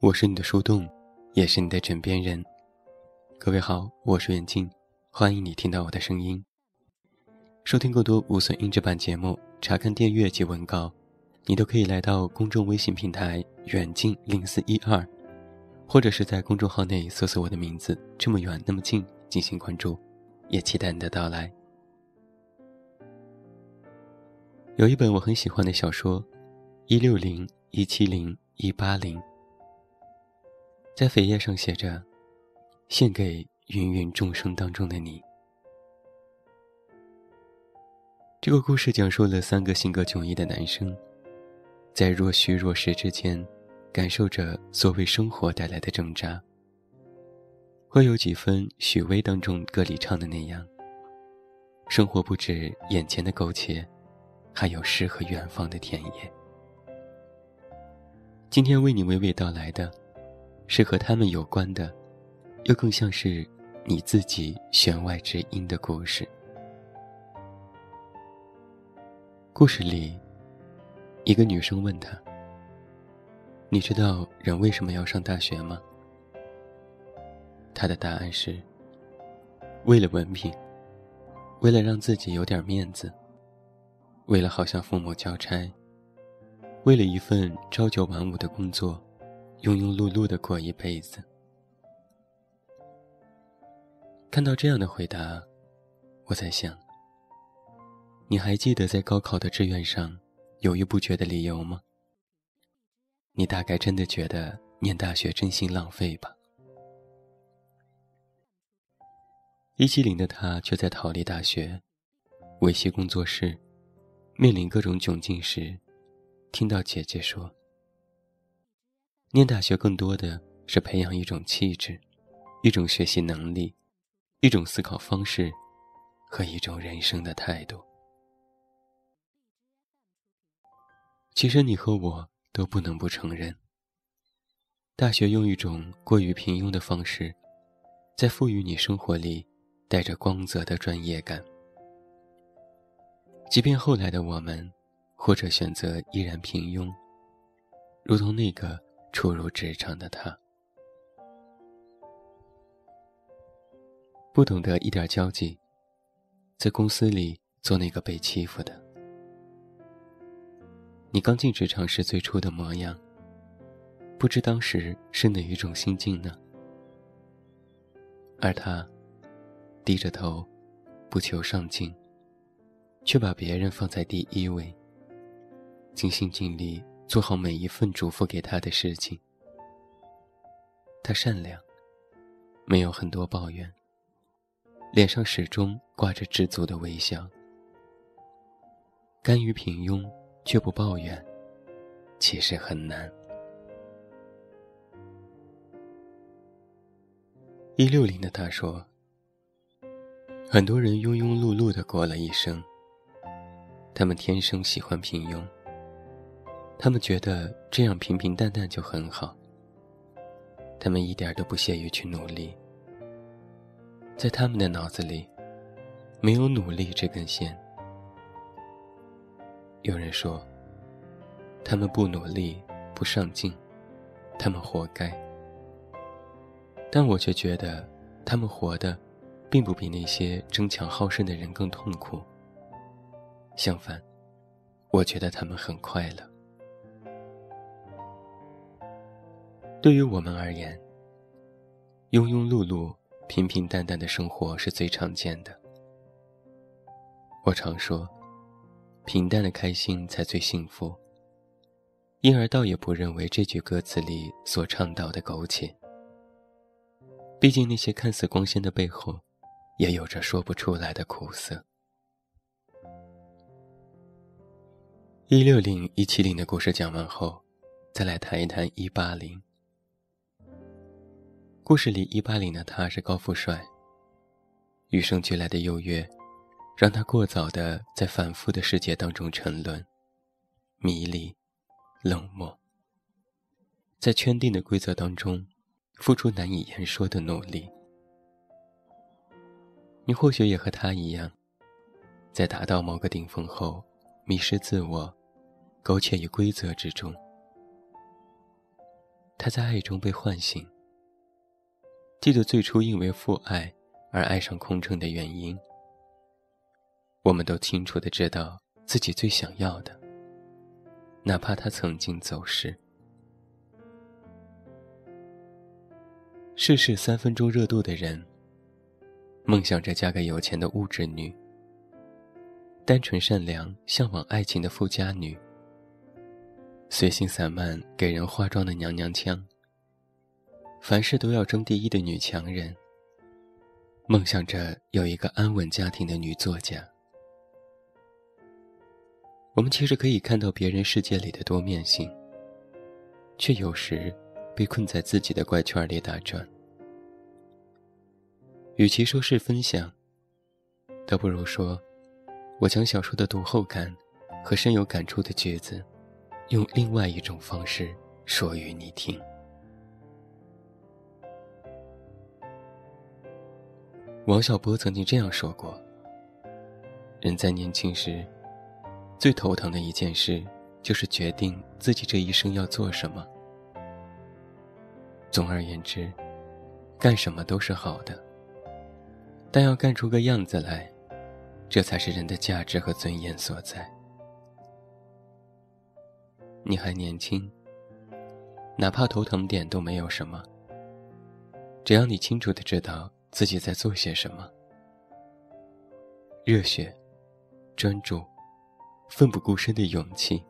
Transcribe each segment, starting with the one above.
我是你的树洞，也是你的枕边人。各位好，我是远近，欢迎你听到我的声音。收听更多无损音质版节目，查看电阅及文稿，你都可以来到公众微信平台“远近零四一二”，或者是在公众号内搜索我的名字“这么远那么近”进行关注，也期待你的到来。有一本我很喜欢的小说，《一六零一七零一八零》。在扉页上写着：“献给芸芸众生当中的你。”这个故事讲述了三个性格迥异的男生，在若虚若实之间，感受着所谓生活带来的挣扎。会有几分许巍当中歌里唱的那样：“生活不止眼前的苟且，还有诗和远方的田野。”今天为你娓娓道来的。是和他们有关的，又更像是你自己弦外之音的故事。故事里，一个女生问他：“你知道人为什么要上大学吗？”他的答案是：为了文凭，为了让自己有点面子，为了好向父母交差，为了一份朝九晚五的工作。庸庸碌碌的过一辈子。看到这样的回答，我在想：你还记得在高考的志愿上犹豫不决的理由吗？你大概真的觉得念大学真心浪费吧？一七零的他却在逃离大学，维系工作室，面临各种窘境时，听到姐姐说。念大学更多的是培养一种气质，一种学习能力，一种思考方式，和一种人生的态度。其实你和我都不能不承认，大学用一种过于平庸的方式，在赋予你生活里带着光泽的专业感。即便后来的我们，或者选择依然平庸，如同那个。初入职场的他，不懂得一点交际，在公司里做那个被欺负的。你刚进职场时最初的模样，不知当时是哪一种心境呢？而他，低着头，不求上进，却把别人放在第一位，尽心尽力。做好每一份嘱咐给他的事情。他善良，没有很多抱怨，脸上始终挂着知足的微笑。甘于平庸却不抱怨，其实很难。一六零的他说：“很多人庸庸碌碌的过了一生，他们天生喜欢平庸。”他们觉得这样平平淡淡就很好。他们一点都不屑于去努力，在他们的脑子里，没有努力这根线。有人说，他们不努力、不上进，他们活该。但我却觉得，他们活的，并不比那些争强好胜的人更痛苦。相反，我觉得他们很快乐。对于我们而言，庸庸碌碌、平平淡淡的生活是最常见的。我常说，平淡的开心才最幸福。因而倒也不认为这句歌词里所倡导的苟且。毕竟那些看似光鲜的背后，也有着说不出来的苦涩。一六零一七零的故事讲完后，再来谈一谈一八零。故事里一八零的他是高富帅。与生俱来的优越，让他过早的在反复的世界当中沉沦、迷离、冷漠，在圈定的规则当中，付出难以言说的努力。你或许也和他一样，在达到某个顶峰后，迷失自我，苟且于规则之中。他在爱中被唤醒，记得最初因为父爱而爱上空乘的原因。我们都清楚的知道自己最想要的，哪怕他曾经走失。世事三分钟热度的人。梦想着嫁给有钱的物质女，单纯善良、向往爱情的富家女，随性散漫、给人化妆的娘娘腔，凡事都要争第一的女强人。梦想着有一个安稳家庭的女作家。我们其实可以看到别人世界里的多面性，却有时被困在自己的怪圈里打转。与其说是分享，倒不如说，我将小说的读后感和深有感触的句子，用另外一种方式说与你听。王小波曾经这样说过：“人在年轻时，最头疼的一件事，就是决定自己这一生要做什么。总而言之，干什么都是好的。”但要干出个样子来，这才是人的价值和尊严所在。你还年轻，哪怕头疼点都没有什么。只要你清楚的知道自己在做些什么，热血、专注、奋不顾身的勇气，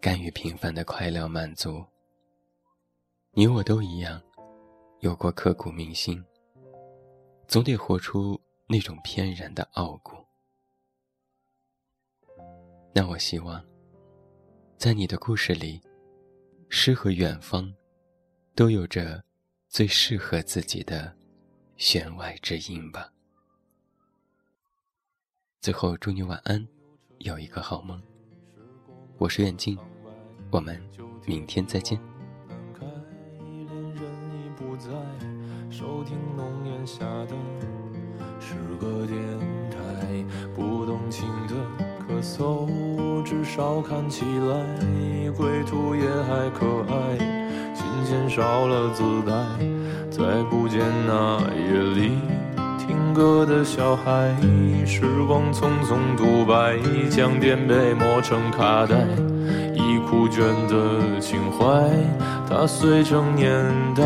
甘于平凡的快乐满足。你我都一样，有过刻骨铭心。总得活出那种翩然的傲骨。那我希望，在你的故事里，诗和远方，都有着最适合自己的弦外之音吧。最后，祝你晚安，有一个好梦。我是远近，我们明天再见。收听浓烟下的是个电台，不动情的咳嗽，至少看起来归途也还可爱。减少了姿态，再不见那夜里听歌的小孩。时光匆匆独白，将颠沛磨成卡带，已枯卷的情怀，踏碎成年代。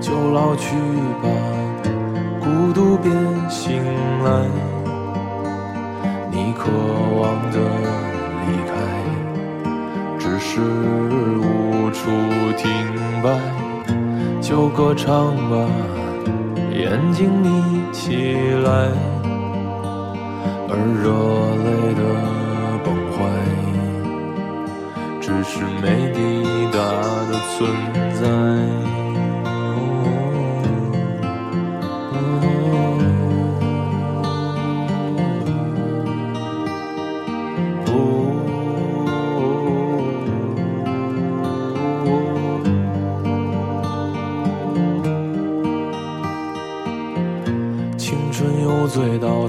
就老去吧，孤独别醒来。你渴望的离开，只是无处停摆。就歌唱吧，眼睛眯起来。而热泪的崩坏，只是没抵达的存在。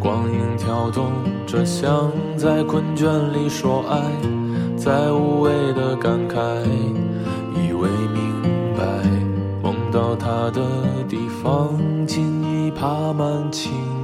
光影跳动着，像在困倦里说爱，在无谓的感慨，以为明白，梦到他的地方，尽已爬满青。